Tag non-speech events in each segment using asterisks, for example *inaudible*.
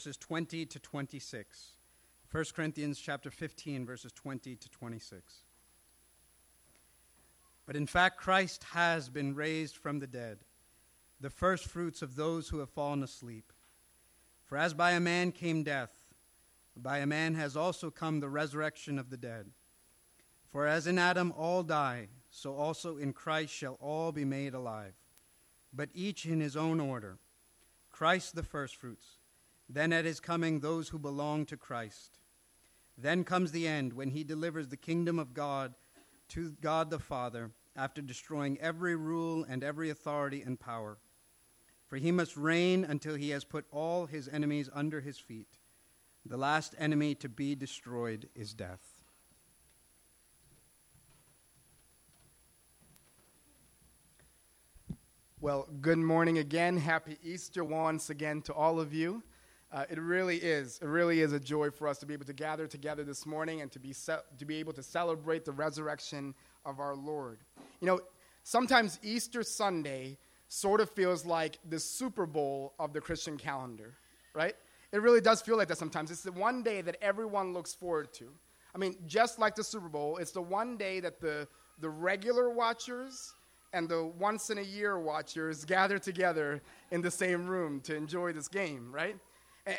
verses 20 to 26. 1 Corinthians chapter 15, verses 20 to 26. But in fact, Christ has been raised from the dead, the first fruits of those who have fallen asleep. For as by a man came death, by a man has also come the resurrection of the dead. For as in Adam all die, so also in Christ shall all be made alive, but each in his own order. Christ the firstfruits, then at his coming those who belong to Christ. Then comes the end when he delivers the kingdom of God to God the Father after destroying every rule and every authority and power. For he must reign until he has put all his enemies under his feet. The last enemy to be destroyed is death. Well, good morning again. Happy Easter once again to all of you. Uh, it really is. It really is a joy for us to be able to gather together this morning and to be, ce- to be able to celebrate the resurrection of our Lord. You know, sometimes Easter Sunday sort of feels like the Super Bowl of the Christian calendar, right? It really does feel like that sometimes. It's the one day that everyone looks forward to. I mean, just like the Super Bowl, it's the one day that the, the regular watchers and the once in a year watchers *laughs* gather together in the same room to enjoy this game, right?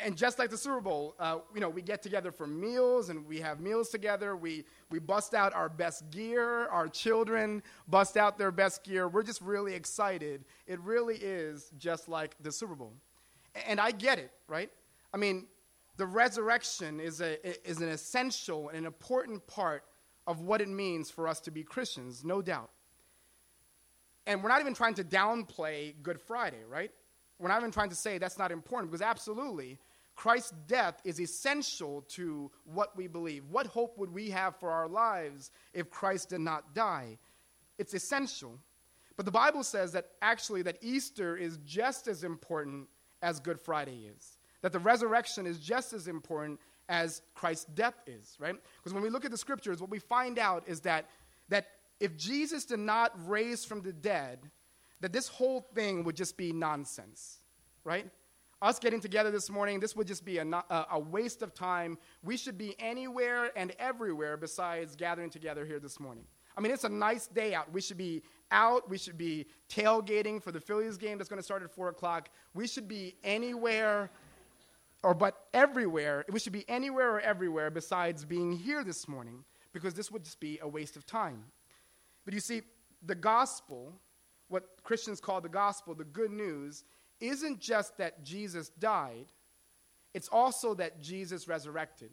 And, just like the Super Bowl, uh, you know, we get together for meals and we have meals together. We, we bust out our best gear. Our children bust out their best gear. We're just really excited. It really is just like the Super Bowl. And I get it, right? I mean, the resurrection is, a, is an essential and an important part of what it means for us to be Christians, no doubt. And we're not even trying to downplay Good Friday, right? We're not even trying to say that's not important because absolutely, Christ's death is essential to what we believe. What hope would we have for our lives if Christ did not die? It's essential. But the Bible says that actually that Easter is just as important as Good Friday is. That the resurrection is just as important as Christ's death is, right? Because when we look at the scriptures, what we find out is that that if Jesus did not raise from the dead, that this whole thing would just be nonsense, right? Us getting together this morning, this would just be a, a, waste of time. We should be anywhere and everywhere besides gathering together here this morning. I mean, it's a nice day out. We should be out. We should be tailgating for the Phillies game that's going to start at 4 o'clock. We should be anywhere or but everywhere. We should be anywhere or everywhere besides being here this morning because this would just be a waste of time. But you see, the gospel, what Christians call the gospel, the good news, isn't just that Jesus died, it's also that Jesus resurrected.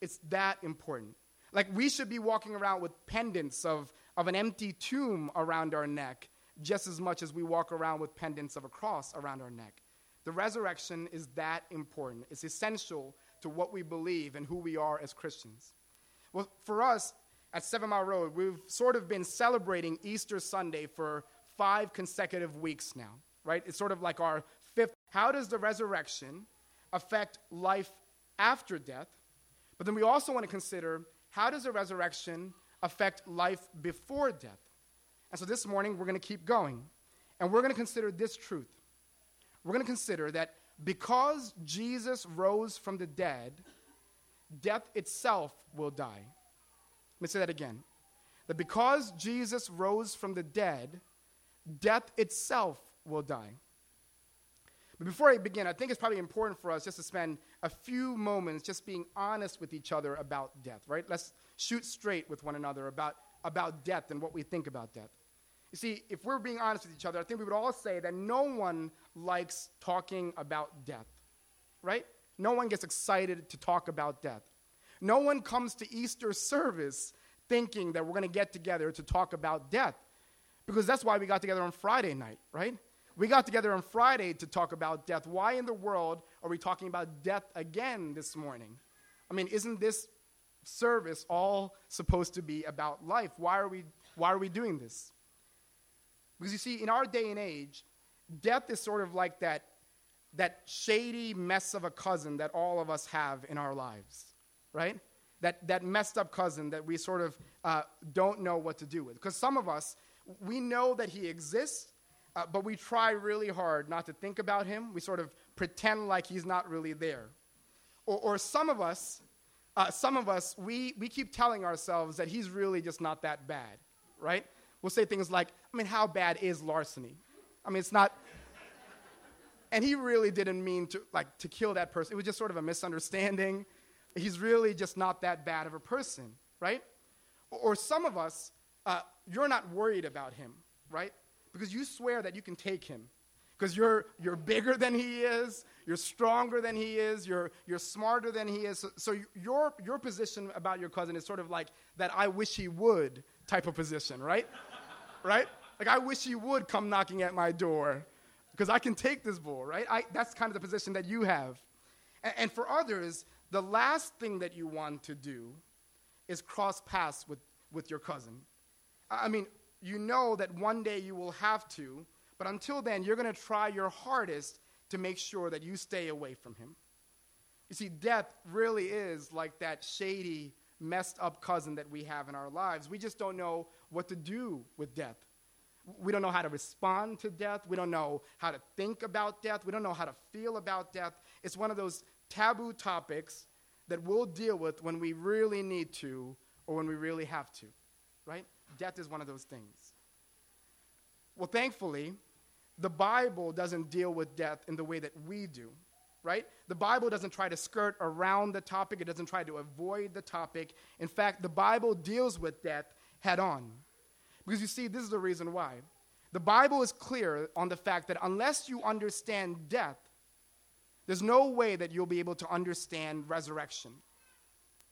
It's that important. Like we should be walking around with pendants of, of an empty tomb around our neck just as much as we walk around with pendants of a cross around our neck. The resurrection is that important. It's essential to what we believe and who we are as Christians. Well, for us, at Seven Mile Road, we've sort of been celebrating Easter Sunday for five consecutive weeks now, right? It's sort of like our fifth. How does the resurrection affect life after death? But then we also want to consider how does the resurrection affect life before death? And so this morning, we're going to keep going. And we're going to consider this truth. We're going to consider that because Jesus rose from the dead, death itself will die. Let me say that again. That because Jesus rose from the dead, death itself will die. But before I begin, I think it's probably important for us just to spend a few moments just being honest with each other about death, right? Let's shoot straight with one another about, about death and what we think about death. You see, if we're being honest with each other, I think we would all say that no one likes talking about death, right? No one gets excited to talk about death. No one comes to Easter service thinking that we're going to get together to talk about death. Because that's why we got together on Friday night, right? We got together on Friday to talk about death. Why in the world are we talking about death again this morning? I mean, isn't this service all supposed to be about life? Why are we, why are we doing this? Because you see, in our day and age, death is sort of like that, that shady mess of a cousin that all of us have in our lives right? That, that messed up cousin that we sort of uh, don't know what to do with. Because some of us, we know that he exists, uh, but we try really hard not to think about him. We sort of pretend like he's not really there. Or, or some of us, uh, some of us, we, we keep telling ourselves that he's really just not that bad, right? We'll say things like, I mean, how bad is larceny? I mean, it's not. And he really didn't mean to, like, to kill that person. It was just sort of a misunderstanding. He's really just not that bad of a person, right? Or, some of us, uh, you're not worried about him, right? Because you swear that you can take him. Because you're, you're bigger than he is, you're stronger than he is, you're, you're smarter than he is. So, so your, your position about your cousin is sort of like that I wish he would type of position, right? *laughs* right? Like, I wish he would come knocking at my door because I can take this bull, right? I, that's kind of the position that you have. And, and for others, the last thing that you want to do is cross paths with, with your cousin. I mean, you know that one day you will have to, but until then, you're going to try your hardest to make sure that you stay away from him. You see, death really is like that shady, messed up cousin that we have in our lives. We just don't know what to do with death. We don't know how to respond to death. We don't know how to think about death. We don't know how to feel about death. It's one of those taboo topics that we'll deal with when we really need to or when we really have to, right? Death is one of those things. Well, thankfully, the Bible doesn't deal with death in the way that we do, right? The Bible doesn't try to skirt around the topic, it doesn't try to avoid the topic. In fact, the Bible deals with death head on. Because you see, this is the reason why. The Bible is clear on the fact that unless you understand death, there's no way that you'll be able to understand resurrection.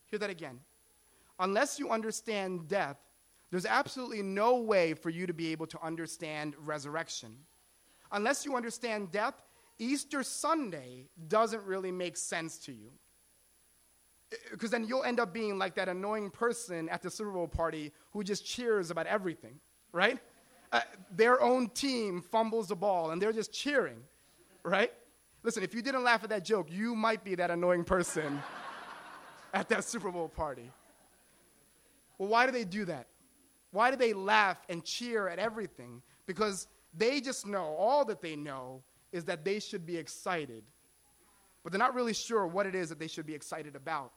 Hear that again. Unless you understand death, there's absolutely no way for you to be able to understand resurrection. Unless you understand death, Easter Sunday doesn't really make sense to you. Because then you'll end up being like that annoying person at the Super Bowl party who just cheers about everything, right? Uh, their own team fumbles the ball and they're just cheering, right? Listen, if you didn't laugh at that joke, you might be that annoying person *laughs* at that Super Bowl party. Well, why do they do that? Why do they laugh and cheer at everything? Because they just know, all that they know is that they should be excited. But they're not really sure what it is that they should be excited about.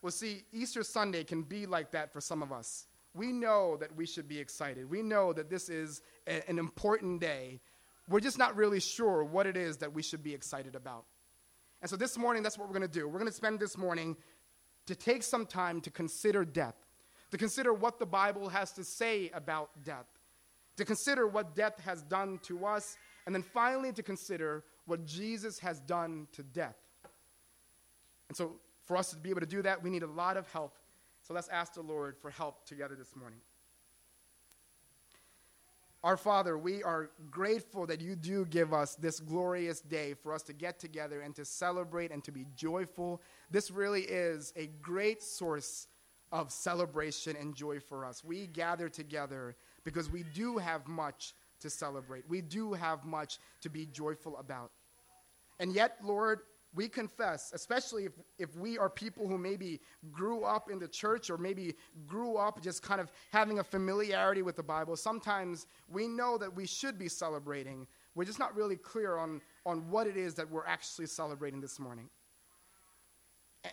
Well, see, Easter Sunday can be like that for some of us. We know that we should be excited. We know that this is a, an important day. We're just not really sure what it is that we should be excited about. And so this morning, that's what we're going to do. We're going to spend this morning to take some time to consider death, to consider what the Bible has to say about death, to consider what death has done to us, and then finally to consider what Jesus has done to death. And so, for us to be able to do that, we need a lot of help. So, let's ask the Lord for help together this morning. Our Father, we are grateful that you do give us this glorious day for us to get together and to celebrate and to be joyful. This really is a great source of celebration and joy for us. We gather together because we do have much to celebrate, we do have much to be joyful about. And yet, Lord, we confess, especially if, if we are people who maybe grew up in the church or maybe grew up just kind of having a familiarity with the Bible, sometimes we know that we should be celebrating. We're just not really clear on, on what it is that we're actually celebrating this morning.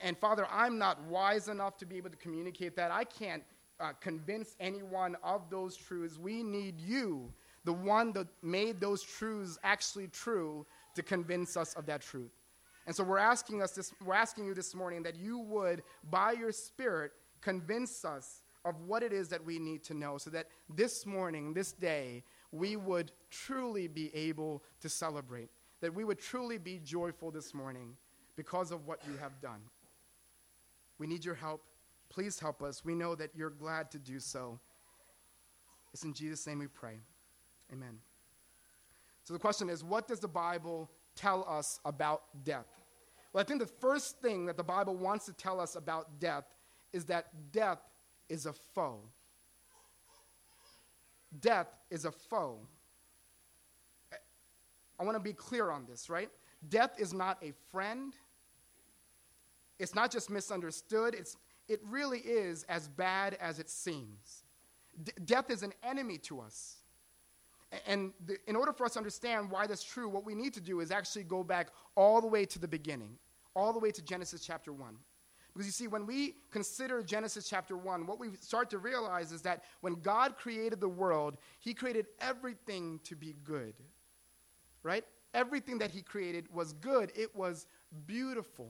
And Father, I'm not wise enough to be able to communicate that. I can't uh, convince anyone of those truths. We need you, the one that made those truths actually true, to convince us of that truth. And so we're asking us this, we're asking you this morning that you would, by your Spirit, convince us of what it is that we need to know, so that this morning, this day, we would truly be able to celebrate, that we would truly be joyful this morning because of what you have done. We need your help. Please help us. We know that you're glad to do so. It's in Jesus' name we pray. Amen. So the question is what does the Bible tell us about death? Well, I think the first thing that the Bible wants to tell us about death is that death is a foe. Death is a foe. I want to be clear on this, right? Death is not a friend. It's not just misunderstood, it's, it really is as bad as it seems. D- death is an enemy to us. And the, in order for us to understand why that's true, what we need to do is actually go back all the way to the beginning, all the way to Genesis chapter 1. Because you see, when we consider Genesis chapter 1, what we start to realize is that when God created the world, He created everything to be good. Right? Everything that He created was good, it was beautiful.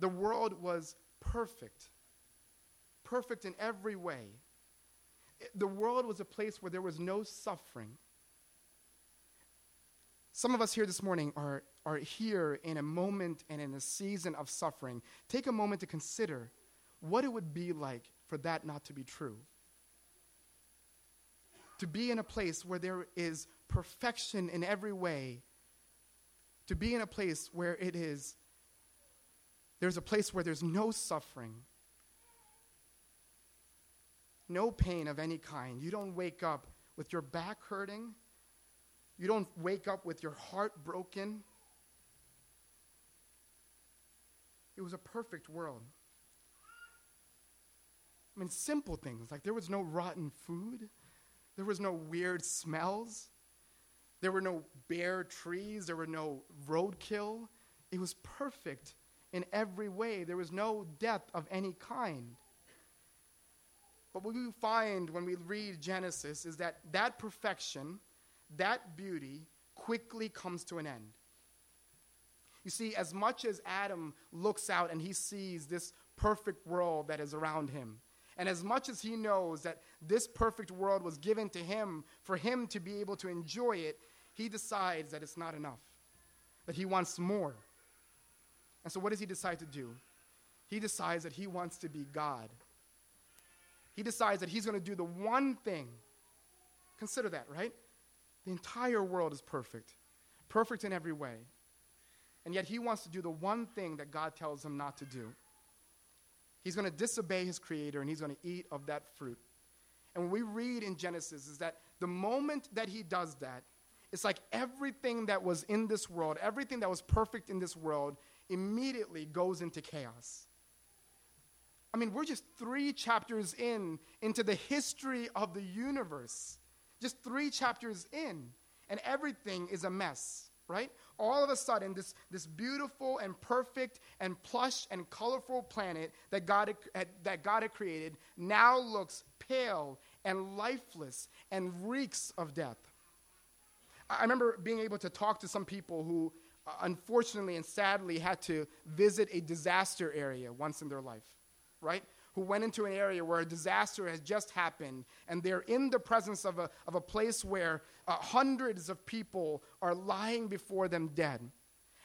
The world was perfect, perfect in every way. The world was a place where there was no suffering. Some of us here this morning are are here in a moment and in a season of suffering, take a moment to consider what it would be like for that not to be true. To be in a place where there is perfection in every way, to be in a place where it is, there's a place where there's no suffering, no pain of any kind. You don't wake up with your back hurting. You don't wake up with your heart broken. It was a perfect world. I mean, simple things like there was no rotten food, there was no weird smells, there were no bare trees, there were no roadkill. It was perfect in every way. There was no death of any kind. But what we find when we read Genesis is that that perfection, that beauty, quickly comes to an end. You see, as much as Adam looks out and he sees this perfect world that is around him, and as much as he knows that this perfect world was given to him for him to be able to enjoy it, he decides that it's not enough, that he wants more. And so, what does he decide to do? He decides that he wants to be God. He decides that he's going to do the one thing. Consider that, right? The entire world is perfect, perfect in every way. And yet he wants to do the one thing that God tells him not to do. He's going to disobey his creator and he's going to eat of that fruit. And we read in Genesis is that the moment that he does that, it's like everything that was in this world, everything that was perfect in this world, immediately goes into chaos. I mean, we're just three chapters in into the history of the universe. Just three chapters in, and everything is a mess, right? all of a sudden, this, this beautiful and perfect and plush and colorful planet that God, had, that God had created now looks pale and lifeless and reeks of death. I remember being able to talk to some people who, uh, unfortunately and sadly, had to visit a disaster area once in their life, right? who went into an area where a disaster has just happened, and they're in the presence of a, of a place where uh, hundreds of people are lying before them dead.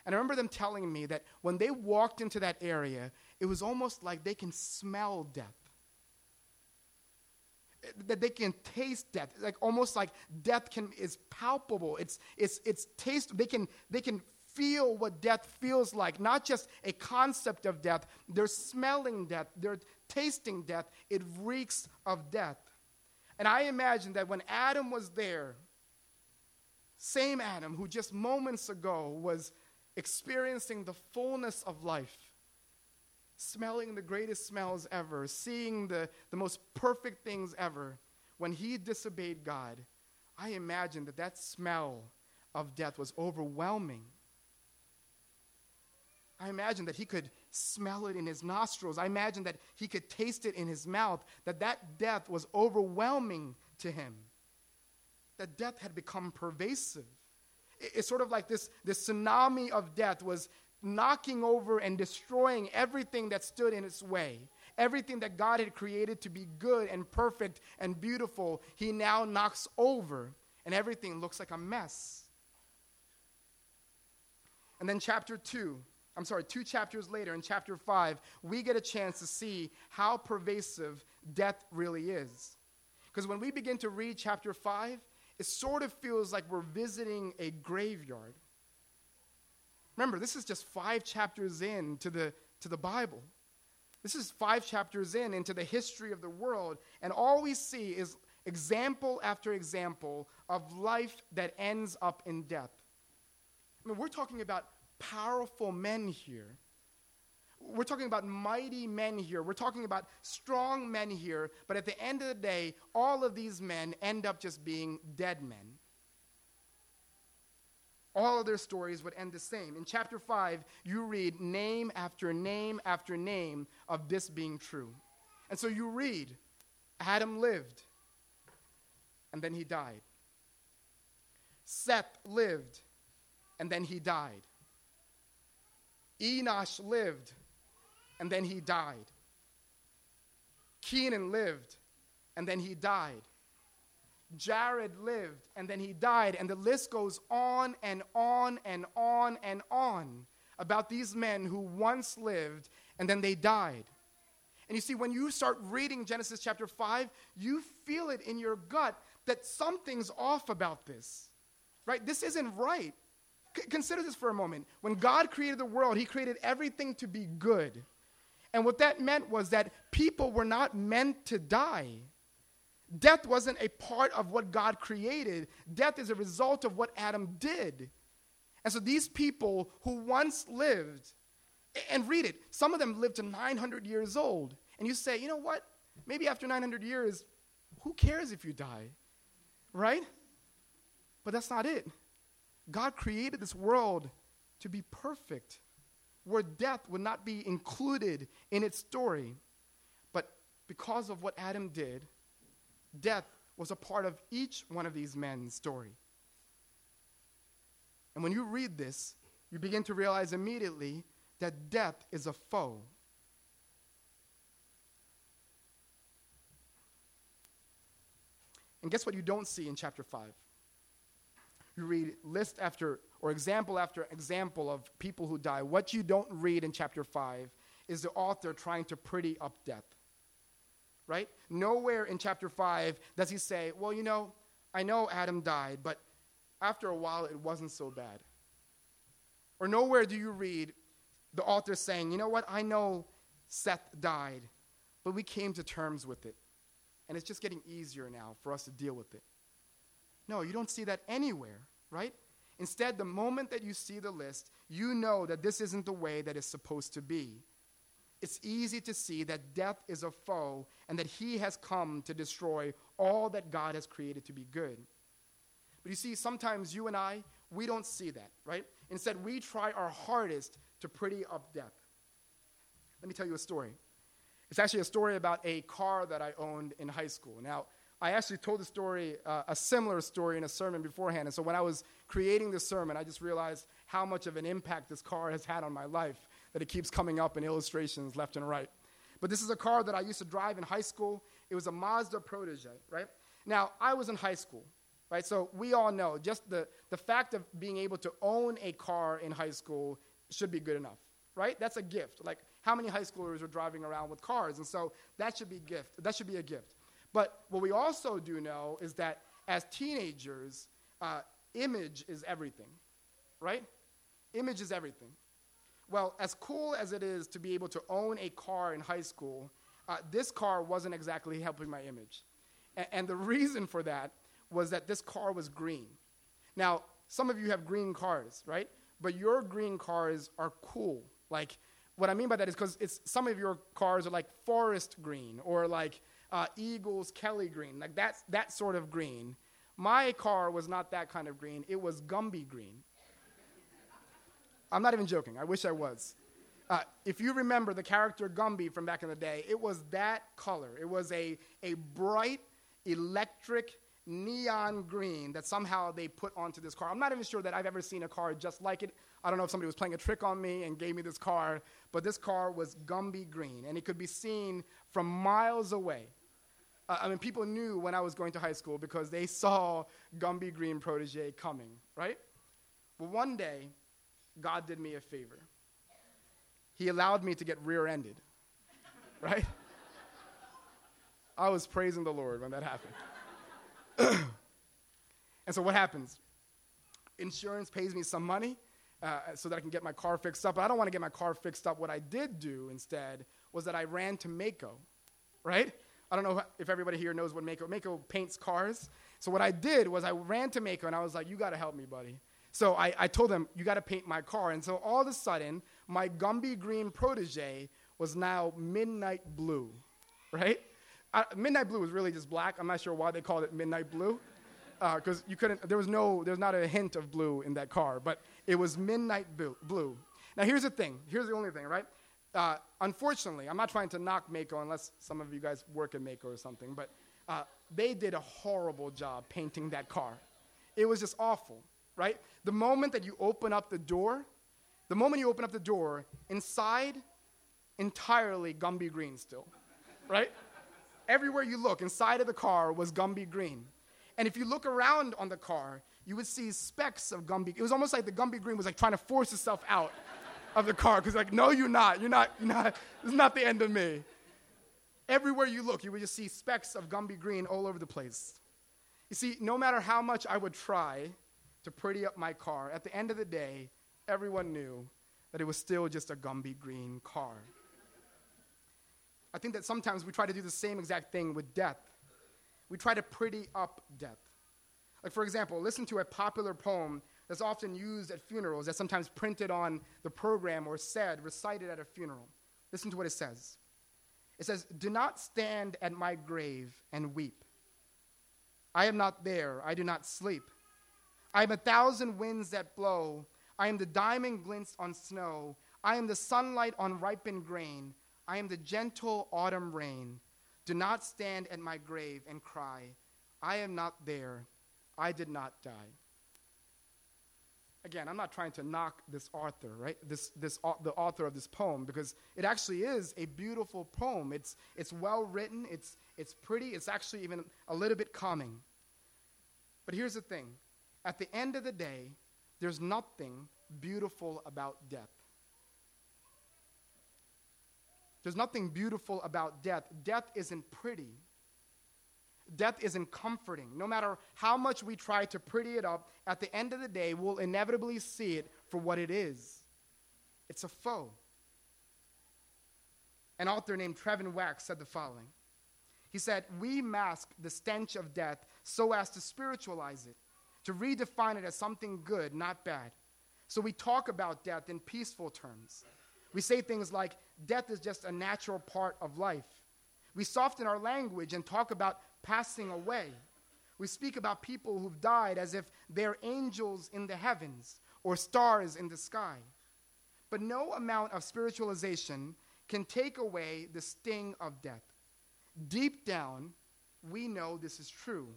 And I remember them telling me that when they walked into that area, it was almost like they can smell death. That they can taste death, like almost like death can is palpable. It's it's it's taste. They can they can feel what death feels like, not just a concept of death. They're smelling death, they're tasting death. It reeks of death. And I imagine that when Adam was there, same Adam who just moments ago was experiencing the fullness of life, smelling the greatest smells ever, seeing the, the most perfect things ever, when he disobeyed God, I imagine that that smell of death was overwhelming. I imagine that he could smell it in his nostrils. I imagine that he could taste it in his mouth, that that death was overwhelming to him, that death had become pervasive. It's sort of like this, this tsunami of death was knocking over and destroying everything that stood in its way. Everything that God had created to be good and perfect and beautiful, he now knocks over, and everything looks like a mess. And then, chapter 2 I'm sorry, two chapters later, in chapter 5, we get a chance to see how pervasive death really is. Because when we begin to read chapter 5, it sort of feels like we're visiting a graveyard. Remember, this is just five chapters in to the, to the Bible. This is five chapters in into the history of the world, and all we see is example after example of life that ends up in death. I mean, we're talking about powerful men here. We're talking about mighty men here. We're talking about strong men here. But at the end of the day, all of these men end up just being dead men. All of their stories would end the same. In chapter 5, you read name after name after name of this being true. And so you read Adam lived, and then he died. Seth lived, and then he died. Enosh lived, and then he died. Kenan lived, and then he died. Jared lived, and then he died. And the list goes on and on and on and on about these men who once lived, and then they died. And you see, when you start reading Genesis chapter 5, you feel it in your gut that something's off about this, right? This isn't right. Consider this for a moment. When God created the world, He created everything to be good. And what that meant was that people were not meant to die. Death wasn't a part of what God created, death is a result of what Adam did. And so these people who once lived, and read it, some of them lived to 900 years old. And you say, you know what? Maybe after 900 years, who cares if you die? Right? But that's not it. God created this world to be perfect, where death would not be included in its story. But because of what Adam did, death was a part of each one of these men's story. And when you read this, you begin to realize immediately that death is a foe. And guess what you don't see in chapter 5? You read list after, or example after example of people who die. What you don't read in chapter 5 is the author trying to pretty up death right? Nowhere in chapter 5 does he say, well, you know, I know Adam died, but after a while it wasn't so bad. Or nowhere do you read the author saying, you know what, I know Seth died, but we came to terms with it. And it's just getting easier now for us to deal with it. No, you don't see that anywhere, right? Instead, the moment that you see the list, you know that this isn't the way that it's supposed to be it's easy to see that death is a foe and that he has come to destroy all that God has created to be good. But you see, sometimes you and I, we don't see that, right? Instead, we try our hardest to pretty up death. Let me tell you a story. It's actually a story about a car that I owned in high school. Now, I actually told the story, uh, a similar story in a sermon beforehand. And so when I was creating this sermon, I just realized how much of an impact this car has had on my life that it keeps coming up in illustrations left and right. But this is a car that I used to drive in high school. It was a Mazda Protege, right? Now, I was in high school, right? So we all know just the, the fact of being able to own a car in high school should be good enough, right? That's a gift. Like, how many high schoolers are driving around with cars? And so that should be gift. That should be a gift. But what we also do know is that as teenagers, uh, image is everything, right? Image is everything. Well, as cool as it is to be able to own a car in high school, uh, this car wasn't exactly helping my image. A- and the reason for that was that this car was green. Now, some of you have green cars, right? But your green cars are cool. Like, what I mean by that is because some of your cars are like forest green or like uh, Eagles Kelly green, like that's that sort of green. My car was not that kind of green. It was Gumby green. I'm not even joking. I wish I was. Uh, if you remember the character Gumby from back in the day, it was that color. It was a, a bright, electric, neon green that somehow they put onto this car. I'm not even sure that I've ever seen a car just like it. I don't know if somebody was playing a trick on me and gave me this car, but this car was Gumby green, and it could be seen from miles away. Uh, I mean, people knew when I was going to high school because they saw Gumby Green Protege coming, right? But one day, God did me a favor. He allowed me to get rear ended, *laughs* right? I was praising the Lord when that happened. *clears throat* and so, what happens? Insurance pays me some money uh, so that I can get my car fixed up. But I don't want to get my car fixed up. What I did do instead was that I ran to Maaco, right? I don't know if everybody here knows what Maaco. Maaco paints cars. So what I did was I ran to Maaco and I was like, "You got to help me, buddy." So I, I told them, you got to paint my car. And so all of a sudden, my Gumby green protege was now midnight blue, right? Midnight blue was really just black. I'm not sure why they called it midnight blue, because uh, you couldn't. There was no. There's not a hint of blue in that car, but it was midnight blue. Now here's the thing. Here's the only thing, right? Uh, unfortunately, I'm not trying to knock Maaco unless some of you guys work at Maaco or something, but uh, they did a horrible job painting that car. It was just awful, right? The moment that you open up the door, the moment you open up the door, inside, entirely Gumby green still, right? Everywhere you look, inside of the car was Gumby green. And if you look around on the car, you would see specks of Gumby. It was almost like the Gumby green was like trying to force itself out of the car because like, no, you're not. You're not. You're not. This is not the end of me. Everywhere you look, you would just see specks of Gumby green all over the place. You see, no matter how much I would try to pretty up my car, at the end of the day, everyone knew that it was still just a Gumby green car. I think that sometimes we try to do the same exact thing with death. We try to pretty up death. Like, for example, listen to a popular poem that's often used at funerals, that's sometimes printed on the program or said, recited at a funeral. Listen to what it says. It says, Do not stand at my grave and weep. I am not there, I do not sleep. I am a thousand winds that blow. I am the diamond glints on snow. I am the sunlight on ripened grain. I am the gentle autumn rain. Do not stand at my grave and cry, I am not there, I did not die. Again, I'm not trying to knock this author, right? This, this, the author of this poem, because it actually is a beautiful poem. It's, it's well written, it's, it's pretty, it's actually even a little bit calming. But here's the thing at the end of the day, there's nothing beautiful about death. There's nothing beautiful about death. Death isn't pretty. Death isn't comforting. No matter how much we try to pretty it up, at the end of the day, we'll inevitably see it for what it is it's a foe. An author named Trevin Wax said the following He said, We mask the stench of death so as to spiritualize it, to redefine it as something good, not bad. So we talk about death in peaceful terms. We say things like, death is just a natural part of life. We soften our language and talk about passing away. We speak about people who've died as if they're angels in the heavens or stars in the sky. But no amount of spiritualization can take away the sting of death. Deep down, we know this is true.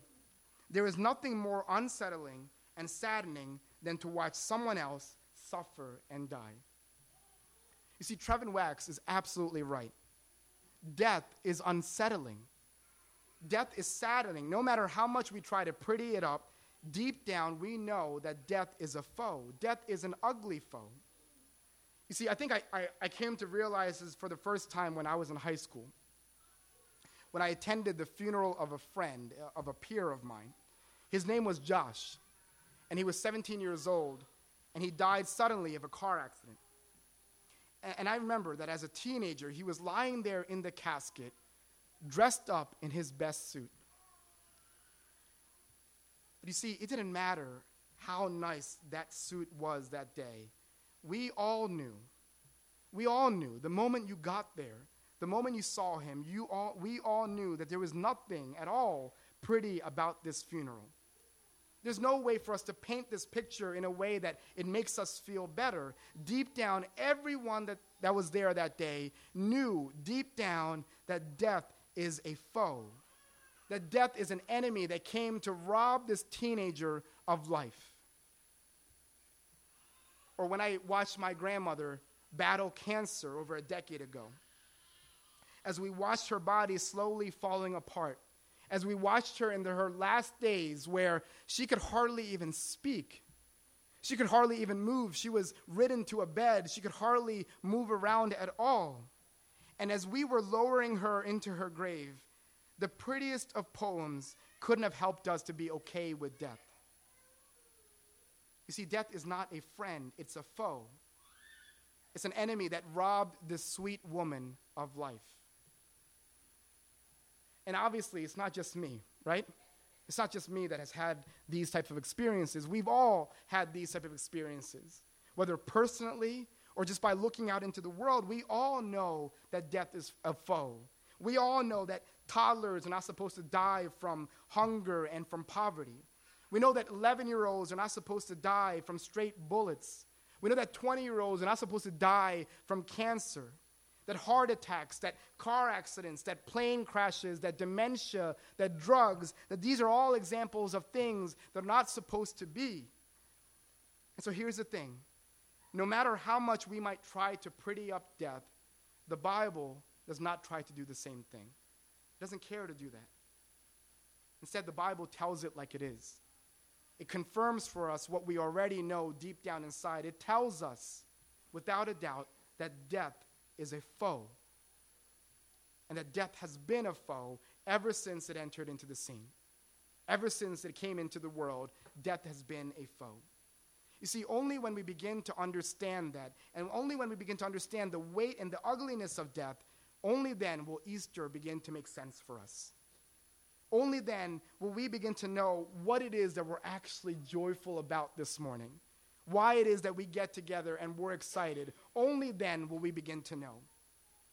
There is nothing more unsettling and saddening than to watch someone else suffer and die. You see, Trevin Wax is absolutely right. Death is unsettling. Death is saddening. No matter how much we try to pretty it up, deep down we know that death is a foe. Death is an ugly foe. You see, I think I, I, I came to realize this for the first time when I was in high school. When I attended the funeral of a friend, uh, of a peer of mine. His name was Josh, and he was 17 years old, and he died suddenly of a car accident. And, and I remember that as a teenager, he was lying there in the casket dressed up in his best suit. But you see, it didn't matter how nice that suit was that day. We all knew. We all knew the moment you got there, the moment you saw him, you all, we all knew that there was nothing at all pretty about this funeral. There's no way for us to paint this picture in a way that it makes us feel better. Deep down, everyone that, that was there that day knew deep down that death is a foe, that death is an enemy that came to rob this teenager of life. Or when I watched my grandmother battle cancer over a decade ago, as we watched her body slowly falling apart, as we watched her in the, her last days where she could hardly even speak. She could hardly even move. She was ridden to a bed. She could hardly move around at all. And as we were lowering her into her grave, the prettiest of poems couldn't have helped us to be okay with death. You see, death is not a friend, it's a foe. It's an enemy that robbed this sweet woman of life. And obviously, it's not just me, right? It's not just me that has had these types of experiences. We've all had these type of experiences, whether personally or just by looking out into the world. We all know that death is a foe. We all know that toddlers are not supposed to die from hunger and from poverty. We know that 11 year olds are not supposed to die from straight bullets. We know that 20 year olds are not supposed to die from cancer that heart attacks, that car accidents, that plane crashes, that dementia, that drugs, that these are all examples of things that are not supposed to be. And so here's the thing no matter how much we might try to pretty up death, the Bible does not try to do the same thing. It doesn't care to do that. Instead, the Bible tells it like it is. It confirms for us what we already know deep down inside. It tells us, without a doubt, that death is a foe. And that death has been a foe ever since it entered into the scene. Ever since it came into the world, death has been a foe. You see, only when we begin to understand that, and only when we begin to understand the weight and the ugliness of death, only then will Easter begin to make sense for us. Only then will we begin to know what it is that we're actually joyful about this morning why it is that we get together and we're excited, only then will we begin to know.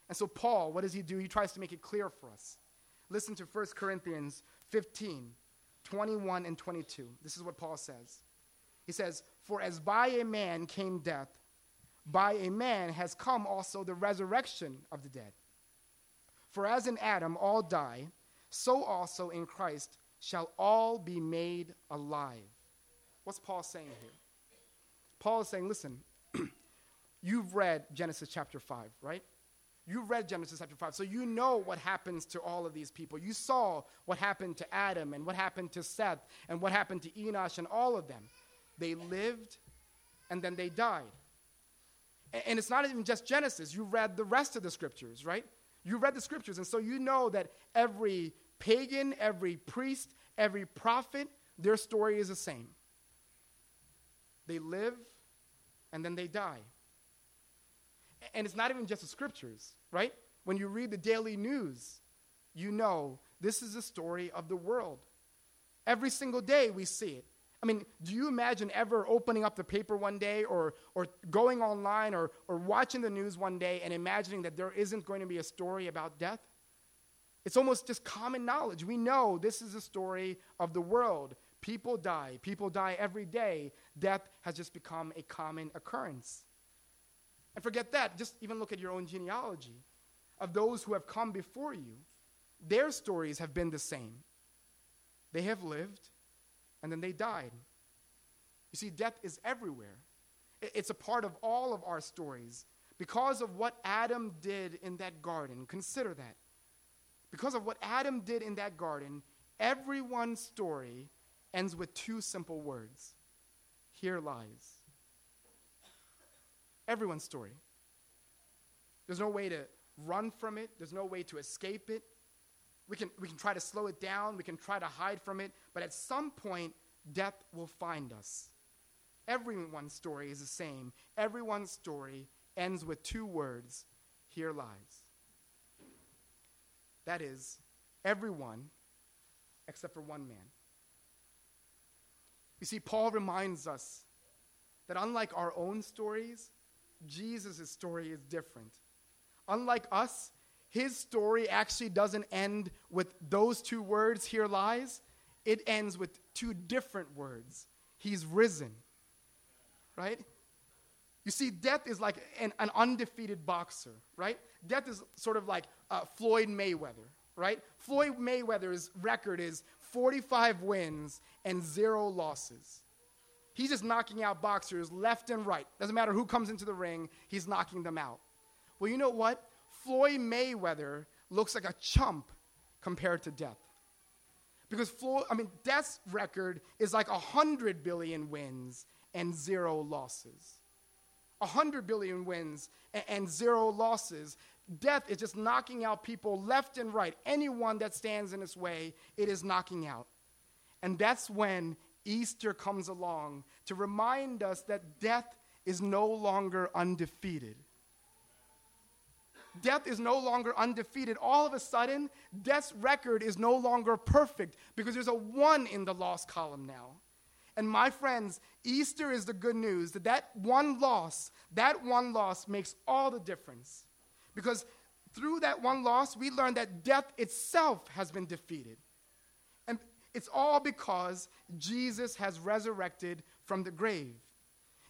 And so, Paul, what does he do? He tries to make it clear for us. Listen to 1 Corinthians 15, 21 and 22. This is what Paul says. He says, For as by a man came death, by a man has come also the resurrection of the dead. For as in Adam all die, so also in Christ shall all be made alive. What's Paul saying here? Paul is saying, listen, *clears throat* you've read Genesis chapter 5, right? You've read Genesis chapter 5, so you know what happens to all of these people. You saw what happened to Adam and what happened to Seth and what happened to Enosh and all of them. They lived and then they died. And it's not even just Genesis. You read the rest of the scriptures, right? You read the scriptures, and so you know that every pagan, every priest, every prophet, their story is the same. They live and then they die. And it's not even just the scriptures, right? When you read the daily news, you know this is the story of the world. Every single day we see it. I mean, do you imagine ever opening up the paper one day or, or going online or, or watching the news one day and imagining that there isn't going to be a story about death? It's almost just common knowledge. We know this is a story of the world. People die. People die every day. Death has just become a common occurrence. And forget that. Just even look at your own genealogy of those who have come before you. Their stories have been the same. They have lived and then they died. You see, death is everywhere. It's a part of all of our stories. Because of what Adam did in that garden, consider that. Because of what Adam did in that garden, everyone's story ends with two simple words Here lies. Everyone's story. There's no way to run from it, there's no way to escape it. We can, we can try to slow it down, we can try to hide from it, but at some point, death will find us. Everyone's story is the same. Everyone's story ends with two words Here lies. That is, everyone except for one man. You see, Paul reminds us that unlike our own stories, Jesus' story is different. Unlike us, his story actually doesn't end with those two words, here lies. It ends with two different words. He's risen. Right? You see, death is like an, an undefeated boxer, right? Death is sort of like uh, Floyd Mayweather, right? Floyd Mayweather's record is 45 wins and zero losses. He's just knocking out boxers left and right. Doesn't matter who comes into the ring, he's knocking them out. Well, you know what? Floyd Mayweather looks like a chump compared to death. Because Floyd, I mean, death's record is like 100 billion wins and zero losses. 100 billion wins and, and zero losses. Death is just knocking out people left and right. Anyone that stands in its way, it is knocking out. And that's when Easter comes along to remind us that death is no longer undefeated. Death is no longer undefeated. All of a sudden, death's record is no longer perfect because there's a one in the loss column now. And my friends, Easter is the good news that that one loss, that one loss makes all the difference. Because through that one loss, we learn that death itself has been defeated. And it's all because Jesus has resurrected from the grave.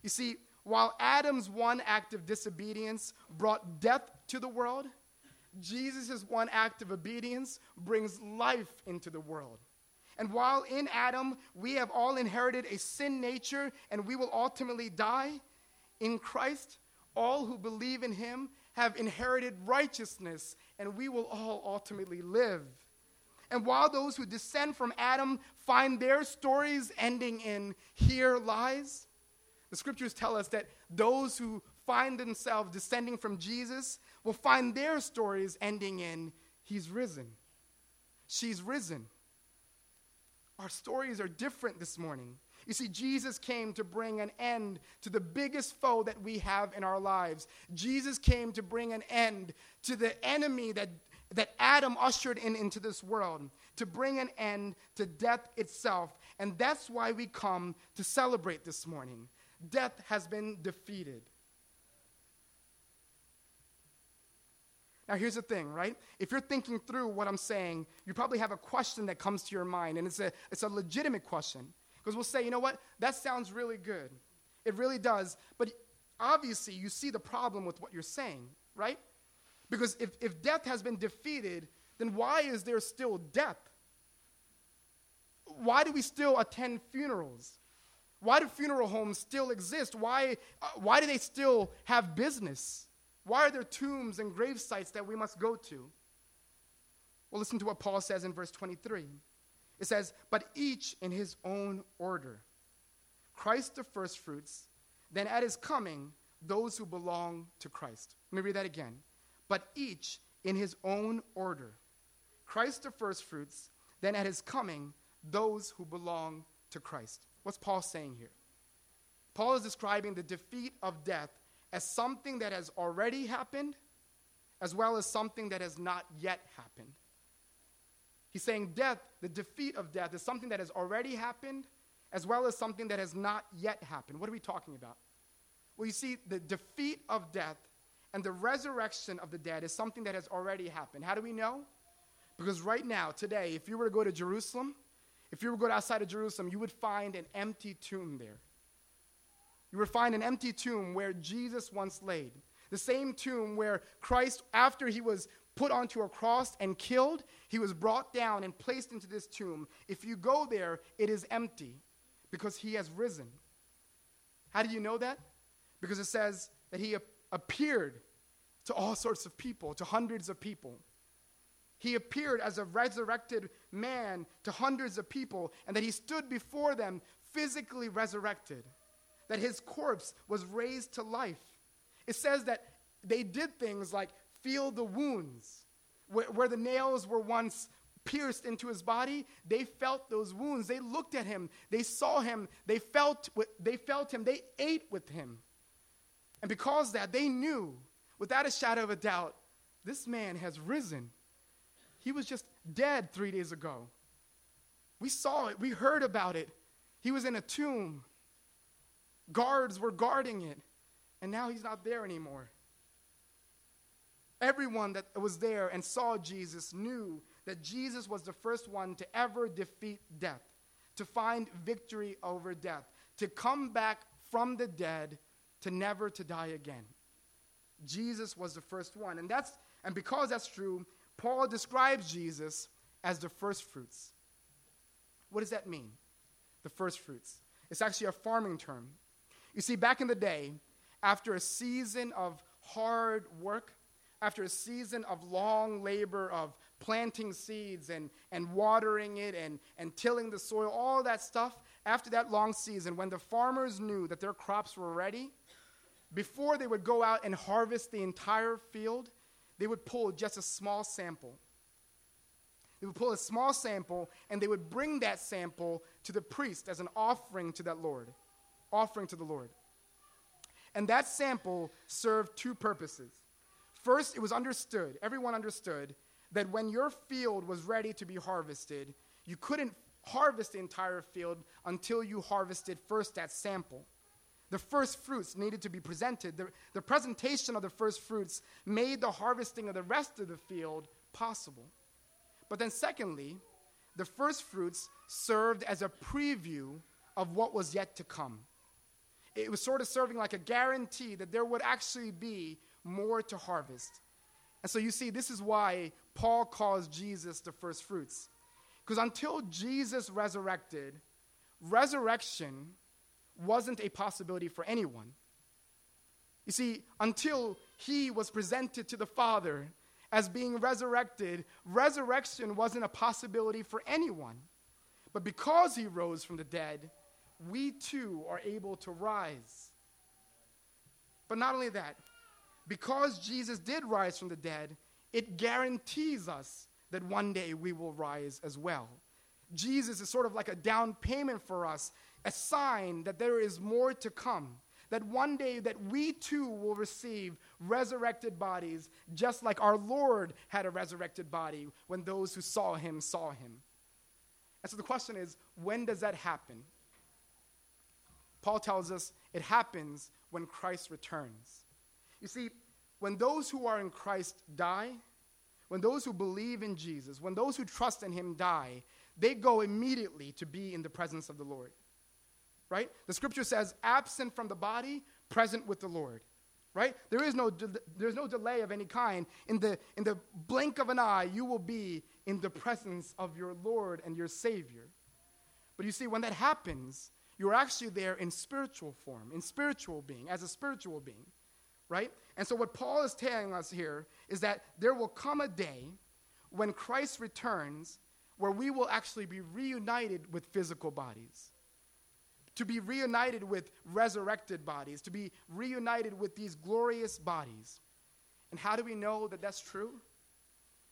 You see, while Adam's one act of disobedience brought death to the world, Jesus' one act of obedience brings life into the world. And while in Adam we have all inherited a sin nature and we will ultimately die, in Christ, all who believe in him have inherited righteousness and we will all ultimately live. And while those who descend from Adam find their stories ending in here lies, the scriptures tell us that those who find themselves descending from Jesus will find their stories ending in He's risen. She's risen. Our stories are different this morning. You see, Jesus came to bring an end to the biggest foe that we have in our lives. Jesus came to bring an end to the enemy that, that Adam ushered in into this world, to bring an end to death itself. And that's why we come to celebrate this morning death has been defeated. Now, here's the thing, right? If you're thinking through what I'm saying, you probably have a question that comes to your mind, and it's a, it's a legitimate question. Because we'll say, you know what? That sounds really good. It really does. But obviously, you see the problem with what you're saying, right? Because if, if death has been defeated, then why is there still death? Why do we still attend funerals? Why do funeral homes still exist? Why, uh, why do they still have business? Why are there tombs and grave sites that we must go to? Well, listen to what Paul says in verse 23. It says, But each in his own order. Christ the firstfruits, then at his coming, those who belong to Christ. Let me read that again. But each in his own order. Christ the firstfruits, then at his coming, those who belong to Christ. What's Paul saying here? Paul is describing the defeat of death as something that has already happened, as well as something that has not yet happened. He's saying death, the defeat of death, is something that has already happened, as well as something that has not yet happened. What are we talking about? Well, you see, the defeat of death and the resurrection of the dead is something that has already happened. How do we know? Because right now, today, if you were to go to Jerusalem, if you were to go outside of Jerusalem, you would find an empty tomb there. You would find an empty tomb where Jesus once laid. The same tomb where Christ, after he was put onto a cross and killed, he was brought down and placed into this tomb. If you go there, it is empty because he has risen. How do you know that? Because it says that he appeared to all sorts of people, to hundreds of people. He appeared as a resurrected man to hundreds of people, and that he stood before them physically resurrected, that his corpse was raised to life. It says that they did things like feel the wounds. Where, where, the nails were once pierced into his body, they felt those wounds. They looked at him, they saw him, they felt, they felt him, they ate with him. And because that, they knew without a shadow of a doubt this man has risen. He was just dead three days ago. We saw it, we heard about it. He was in a tomb. Guards were guarding it, and now he's not there anymore. Everyone that was there and saw Jesus knew that Jesus was the first one to ever defeat death, to find victory over death, to come back from the dead, to never to die again. Jesus was the first one. And that's and because that's true, Paul describes Jesus as the first fruits. What does that mean? The first fruits. It's actually a farming term. You see, back in the day, after a season of hard work, after a season of long labor of planting seeds and, and watering it and, and tilling the soil, all that stuff, after that long season, when the farmers knew that their crops were ready, before they would go out and harvest the entire field, they would pull just a small sample. They would pull a small sample and they would bring that sample to the priest as an offering to that Lord. Offering to the Lord. And that sample served two purposes. First, it was understood, everyone understood, that when your field was ready to be harvested, you couldn't harvest the entire field until you harvested first that sample. The first fruits needed to be presented. The, the presentation of the first fruits made the harvesting of the rest of the field possible. But then, secondly, the first fruits served as a preview of what was yet to come. It was sort of serving like a guarantee that there would actually be more to harvest. And so you see, this is why Paul calls Jesus the first fruits. Because until Jesus resurrected, resurrection wasn't a possibility for anyone. You see, until he was presented to the Father as being resurrected, resurrection wasn't a possibility for anyone. But because he rose from the dead, we too are able to rise. But not only that, because Jesus did rise from the dead, it guarantees us that one day we will rise as well. Jesus is sort of like a down payment for us, a sign that there is more to come. That one day that we too will receive resurrected bodies, just like our Lord had a resurrected body when those who saw him saw him. And so the question is, when does that happen? Paul tells us it happens when Christ returns. You see, when those who are in Christ die, when those who believe in Jesus, when those who trust in him die, they go immediately to be in the presence of the Lord. Right? The scripture says, absent from the body, present with the Lord. Right? There is no, de- there's no delay of any kind. In the, in the blink of an eye, you will be in the presence of your Lord and your Savior. But you see, when that happens, you're actually there in spiritual form, in spiritual being, as a spiritual being, right? And so, what Paul is telling us here is that there will come a day when Christ returns where we will actually be reunited with physical bodies, to be reunited with resurrected bodies, to be reunited with these glorious bodies. And how do we know that that's true?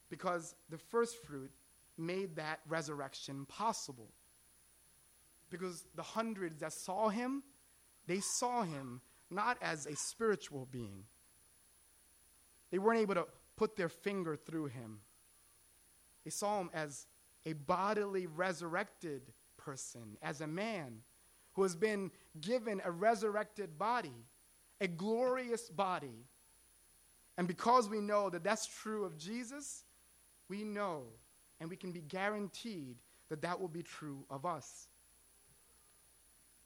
Because the first fruit made that resurrection possible because the hundreds that saw him, they saw him not as a spiritual being. They weren't able to put their finger through him. They saw him as a bodily resurrected person, as a man who has been given a resurrected body, a glorious body. And because we know that that's true of Jesus, we know and we can be guaranteed that that will be true of us.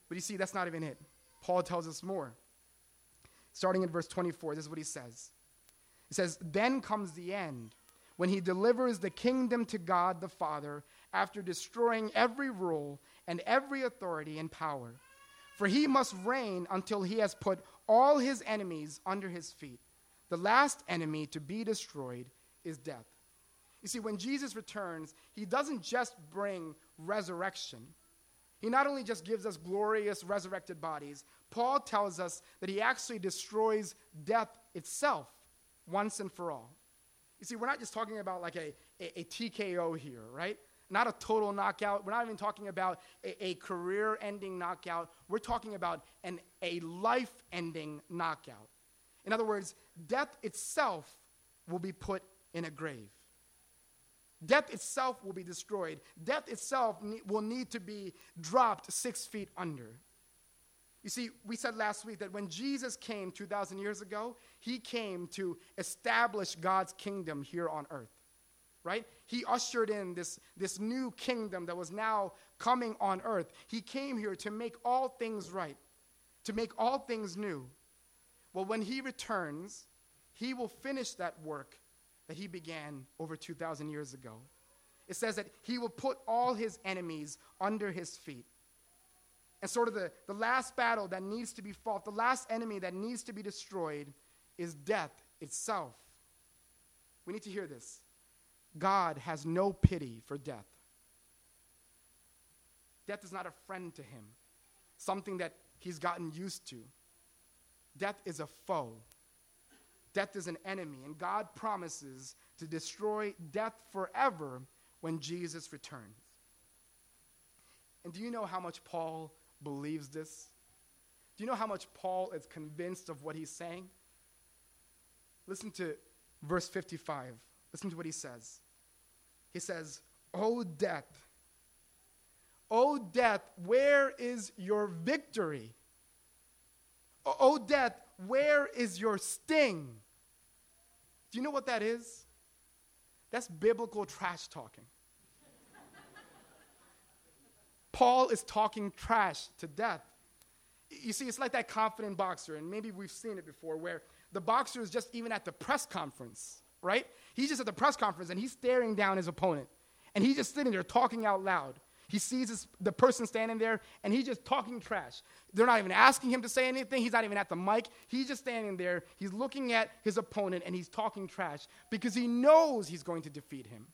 But you see, that's not even it. Paul tells us more. Starting in verse 24, this is what he says. He says, Then comes the end, when he delivers the kingdom to God the Father after destroying every rule and every authority and power. For he must reign until he has put all his enemies under his feet. The last enemy to be destroyed is death. You see, when Jesus returns, he doesn't just bring resurrection. He not only just gives us glorious resurrected bodies, Paul tells us that he actually destroys death itself once and for all. You see, we're not just talking about like a, a, a TKO here, right? Not a total knockout. We're not even talking about a, a career ending knockout. We're talking about an, a life ending knockout. In other words, death itself will be put in a grave. Death itself will be destroyed. Death itself will need to be dropped six feet under. You see, we said last week that when Jesus came 2,000 years ago, he came to establish God's kingdom here on earth, right? He ushered in this, this new kingdom that was now coming on earth. He came here to make all things right, to make all things new. Well, when he returns, he will finish that work that he began over 2,000 years ago. It says that he will put all his enemies under his feet. And sort of the, the last battle that needs to be fought, the last enemy that needs to be destroyed, is death itself. We need to hear this. God has no pity for death. Death is not a friend to him, something that he's gotten used to. Death is a foe. Death is an enemy, and God promises to destroy death forever when Jesus returns. And do you know how much Paul believes this? Do you know how much Paul is convinced of what he's saying? Listen to verse 55. Listen to what he says. He says, O death, O death, where is your victory? O, death, where is your sting? Do you know what that is? That's biblical trash talking. Paul is talking trash to death. You see, it's like that confident boxer, and maybe we've seen it before, where the boxer is just even at the press conference, right? He's just at the press conference and he's staring down his opponent. And he's just sitting there talking out loud. He sees this, the person standing there and he's just talking trash. They're not even asking him to say anything. He's not even at the mic. He's just standing there. He's looking at his opponent and he's talking trash because he knows he's going to defeat him.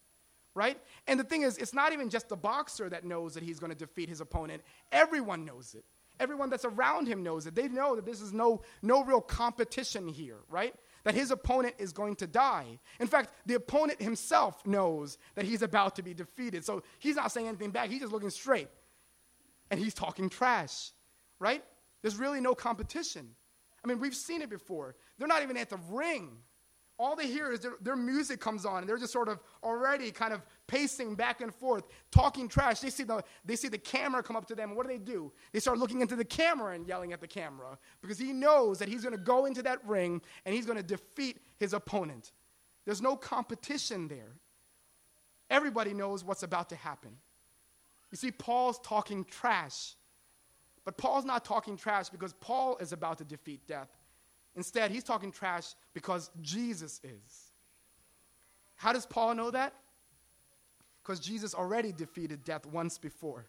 Right? And the thing is, it's not even just the boxer that knows that he's going to defeat his opponent. Everyone knows it. Everyone that's around him knows it. They know that this is no, no real competition here, right? That his opponent is going to die. In fact, the opponent himself knows that he's about to be defeated. So he's not saying anything back, he's just looking straight. And he's talking trash, right? There's really no competition. I mean, we've seen it before. They're not even at the ring all they hear is their, their, music comes on and they're just sort of already kind of pacing back and forth talking trash. They see the they see the camera come up to them and what do they do? They start looking into the camera and yelling at the camera because he knows that he's going to go into that ring and he's going to defeat his opponent. There's no competition there. Everybody knows what's about to happen. You see paul's talking trash but paul's not talking trash because paul is about to defeat death Instead, he's talking trash because Jesus is. How does Paul know that? Because Jesus already defeated death once before.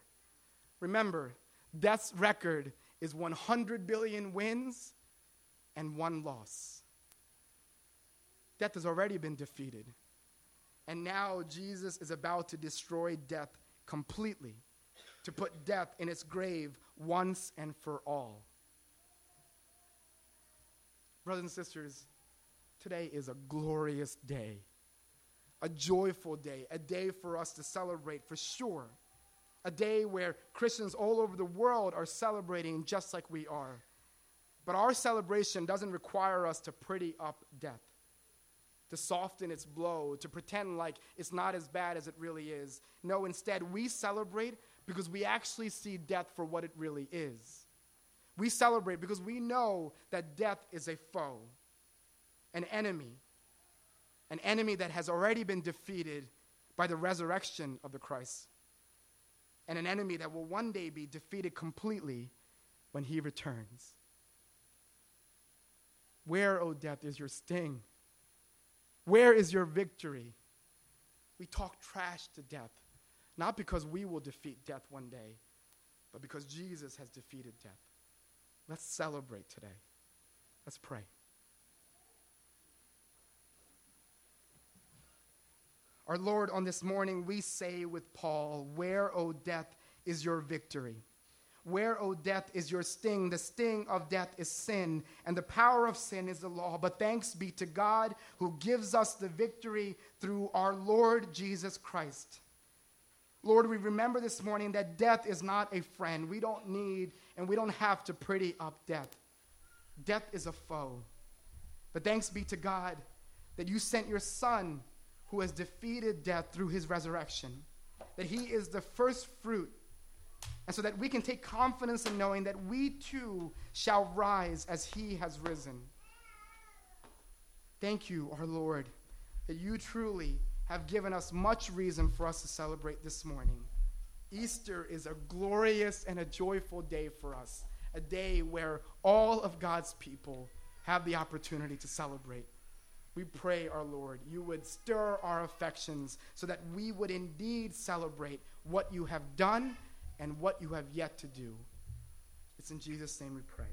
Remember, death's record is 100 billion wins and one loss. Death has already been defeated. And now Jesus is about to destroy death completely, to put death in its grave once and for all. Brothers and sisters, today is a glorious day, a joyful day, a day for us to celebrate for sure. A day where Christians all over the world are celebrating just like we are. But our celebration doesn't require us to pretty up death, to soften its blow, to pretend like it's not as bad as it really is. No, instead, we celebrate because we actually see death for what it really is we celebrate because we know that death is a foe, an enemy, an enemy that has already been defeated by the resurrection of the Christ, and an enemy that will one day be defeated completely when he returns. Where, O oh death, is your sting? Where is your victory? We talk trash to death, not because we will defeat death one day, but because Jesus has defeated death. Let's celebrate today. Let's pray. Our Lord, on this morning, we say with Paul, Where, O death, is your victory? Where, O death, is your sting? The sting of death is sin, and the power of sin is the law. But thanks be to God who gives us the victory through our Lord Jesus Christ. Lord, we remember this morning that death is not a friend. We don't need and we don't have to pretty up death. Death is a foe. But thanks be to God that you sent your Son who has defeated death through his resurrection, that he is the first fruit. And so that we can take confidence in knowing that we too shall rise as he has risen. Thank you, our Lord, that you truly have given us much reason for us to celebrate this morning. Easter is a glorious and a joyful day for us, a day where all of God's people have the opportunity to celebrate. We pray, our Lord, you would stir our affections so that we would indeed celebrate what you have done and what you have yet to do. It's in Jesus' name we pray.